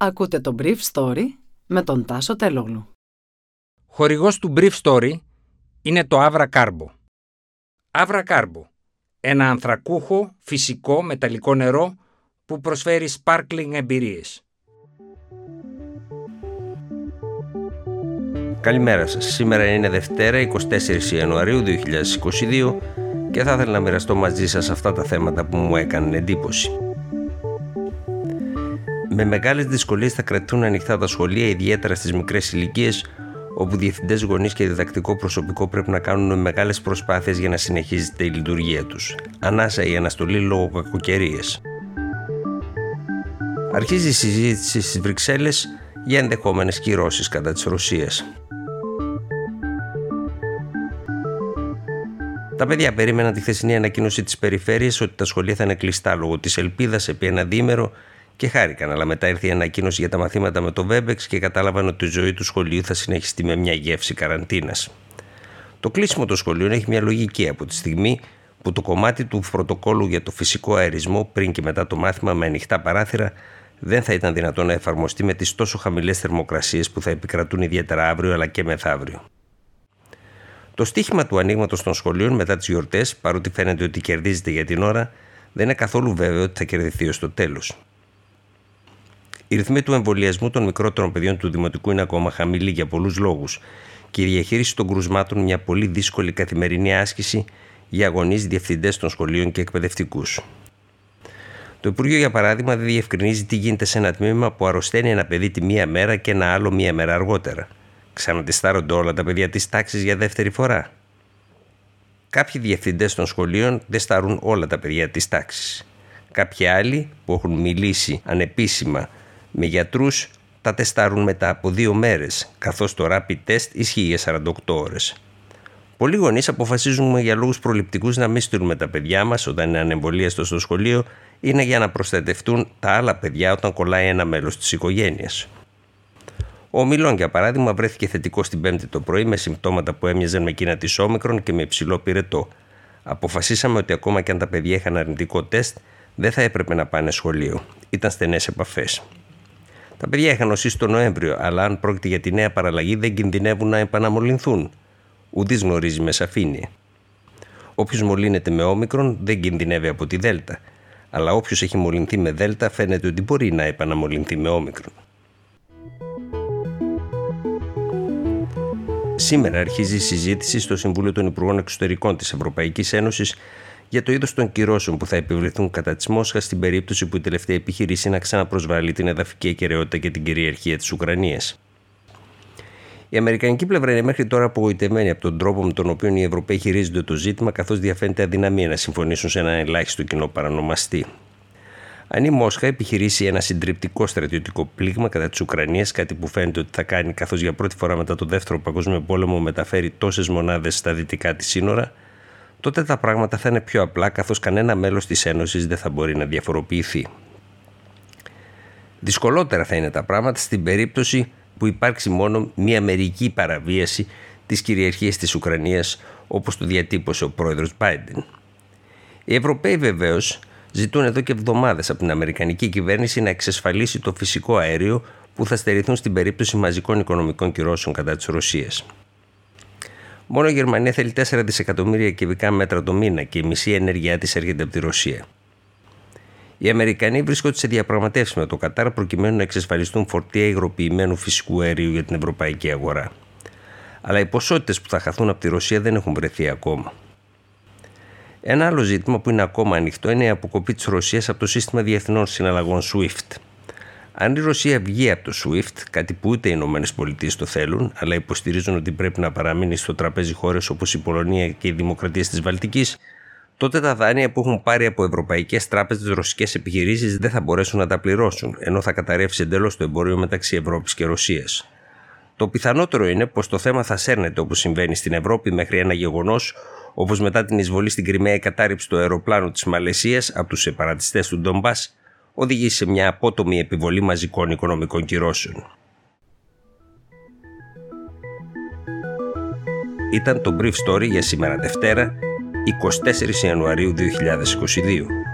Ακούτε το Brief Story με τον Τάσο Τελόγλου. Χορηγός του Brief Story είναι το Avra Carbo. Avra Carbo, ένα ανθρακούχο, φυσικό, μεταλλικό νερό που προσφέρει sparkling εμπειρίες. Καλημέρα σας. Σήμερα είναι Δευτέρα, 24 Ιανουαρίου 2022 και θα ήθελα να μοιραστώ μαζί σας αυτά τα θέματα που μου έκαναν εντύπωση. Με μεγάλες δυσκολίες θα κρατούν ανοιχτά τα σχολεία, ιδιαίτερα στις μικρές ηλικίες, όπου διευθυντές, γονείς και διδακτικό προσωπικό πρέπει να κάνουν μεγάλες προσπάθειες για να συνεχίζεται η λειτουργία τους. Ανάσα η αναστολή λόγω κακοκαιρία. Αρχίζει η συζήτηση στις Βρυξέλλες για ενδεχόμενες κυρώσεις κατά της Ρωσίας. Τα παιδιά περίμεναν τη χθεσινή ανακοίνωση της περιφέρειας ότι τα σχολεία θα είναι κλειστά λόγω της ελπίδας επί ένα διήμερο και χάρηκαν, αλλά μετά ήρθε η ανακοίνωση για τα μαθήματα με το Webex και κατάλαβαν ότι η ζωή του σχολείου θα συνεχιστεί με μια γεύση καραντίνας. Το κλείσιμο των σχολείων έχει μια λογική από τη στιγμή που το κομμάτι του πρωτοκόλου για το φυσικό αερισμό πριν και μετά το μάθημα με ανοιχτά παράθυρα δεν θα ήταν δυνατόν να εφαρμοστεί με τις τόσο χαμηλές θερμοκρασίες που θα επικρατούν ιδιαίτερα αύριο αλλά και μεθαύριο. Το στίχημα του ανοίγματος των σχολείων μετά τις γιορτές, παρότι φαίνεται ότι κερδίζεται για την ώρα, δεν είναι καθόλου βέβαιο ότι θα κερδιθεί ως το τέλος. Οι ρυθμοί του εμβολιασμού των μικρότερων παιδιών του Δημοτικού είναι ακόμα χαμηλοί για πολλούς λόγους και η διαχείριση των κρουσμάτων μια πολύ δύσκολη καθημερινή άσκηση για γονείς, διευθυντές των σχολείων και εκπαιδευτικούς. Το Υπουργείο, για παράδειγμα, δεν διευκρινίζει τι γίνεται σε ένα τμήμα που αρρωσταίνει ένα παιδί τη μία μέρα και ένα άλλο μία μέρα αργότερα. Ξανατιστάρονται όλα τα παιδιά της τάξης για δεύτερη φορά. Κάποιοι διευθυντές των σχολείων δεν στάρουν όλα τα παιδιά της τάξης. Κάποιοι άλλοι που έχουν μιλήσει ανεπίσημα με γιατρούς τα τεστάρουν μετά από δύο μέρες, καθώς το rapid test ισχύει για 48 ώρες. Πολλοί γονείς αποφασίζουν για λόγους προληπτικούς να μην στείλουμε τα παιδιά μας όταν είναι ανεμβολίαστο στο σχολείο, είναι για να προστατευτούν τα άλλα παιδιά όταν κολλάει ένα μέλος της οικογένειας. Ο Μιλόν, για παράδειγμα, βρέθηκε θετικός στην Πέμπτη το πρωί με συμπτώματα που έμοιαζαν με εκείνα της όμικρον και με υψηλό πυρετό. Αποφασίσαμε ότι ακόμα και αν τα παιδιά είχαν αρνητικό τεστ, δεν θα έπρεπε να πάνε σχολείο. Ήταν στενές επαφές. Τα παιδιά είχαν νοσήσει τον Νοέμβριο, αλλά αν πρόκειται για τη νέα παραλλαγή δεν κινδυνεύουν να επαναμολυνθούν. Ουδής γνωρίζει με σαφήνεια. Όποιος μολύνεται με όμικρον δεν κινδυνεύει από τη Δέλτα. Αλλά όποιος έχει μολυνθεί με Δέλτα φαίνεται ότι μπορεί να επαναμολυνθεί με όμικρον. Σήμερα αρχίζει η συζήτηση στο Συμβούλιο των Υπουργών Εξωτερικών της Ευρωπαϊκής Ένωσης για το είδος των κυρώσεων που θα επιβληθούν κατά της Μόσχας στην περίπτωση που η τελευταία επιχείρηση να ξαναπροσβάλλει την εδαφική ακαιρεότητα και την κυριαρχία της Ουκρανίας. Η Αμερικανική πλευρά είναι μέχρι τώρα απογοητευμένη από τον τρόπο με τον οποίο οι Ευρωπαίοι χειρίζονται το ζήτημα, καθώς διαφαίνεται αδυναμία να συμφωνήσουν σε ένα ελάχιστο κοινό παρανομαστή. Αν η Μόσχα επιχειρήσει ένα συντριπτικό στρατιωτικό πλήγμα κατά της Ουκρανίας, κάτι που φαίνεται ότι θα κάνει καθώς για πρώτη φορά μετά τον Δεύτερο Παγκόσμιο Πόλεμο μεταφέρει τόσες μονάδες στα δυτικά της σύνορα, τότε τα πράγματα θα είναι πιο απλά καθώς κανένα μέλος της Ένωσης δεν θα μπορεί να διαφοροποιηθεί. Δυσκολότερα θα είναι τα πράγματα στην περίπτωση που υπάρξει μόνο μια μερική παραβίαση της κυριαρχίας της Ουκρανίας όπως το διατύπωσε ο πρόεδρος Biden. Οι Ευρωπαίοι βεβαίως ζητούν εδώ και εβδομάδες από την Αμερικανική κυβέρνηση να εξασφαλίσει το φυσικό αέριο που θα στερηθούν στην περίπτωση μαζικών οικονομικών κυρώσεων κατά της Ρωσίας. Μόνο η Γερμανία θέλει 4 δισεκατομμύρια κυβικά μέτρα το μήνα και η μισή ενέργειά της έρχεται από τη Ρωσία. Οι Αμερικανοί βρίσκονται σε διαπραγματεύσεις με το Κατάρ προκειμένου να εξασφαλιστούν φορτία υγροποιημένου φυσικού αερίου για την ευρωπαϊκή αγορά. Αλλά οι ποσότητες που θα χαθούν από τη Ρωσία δεν έχουν βρεθεί ακόμα. Ένα άλλο ζήτημα που είναι ακόμα ανοιχτό είναι η αποκοπή της Ρωσίας από το σύστημα διεθνών συναλλαγών SWIFT. Αν η Ρωσία βγει από το SWIFT, κάτι που ούτε οι Ηνωμένες Πολιτείες το θέλουν, αλλά υποστηρίζουν ότι πρέπει να παραμείνει στο τραπέζι χώρες όπως η Πολωνία και οι δημοκρατίε της Βαλτικής, τότε τα δάνεια που έχουν πάρει από ευρωπαϊκές τράπεζες ρωσικές επιχειρήσεις δεν θα μπορέσουν να τα πληρώσουν, ενώ θα καταρρεύσει εντελώς το εμπόριο μεταξύ Ευρώπης και Ρωσίας. Το πιθανότερο είναι πως το θέμα θα σέρνεται όπως συμβαίνει στην Ευρώπη μέχρι ένα γεγονός όπως μετά την εισβολή στην Κρυμαία η κατάρριψη του αεροπλάνου της Μαλαισίας από τους σεπαρατιστές του Ντομπάς οδηγεί σε μια απότομη επιβολή μαζικών οικονομικών κυρώσεων. Ήταν το Brief Story για σήμερα Δευτέρα, 24 Ιανουαρίου 2022.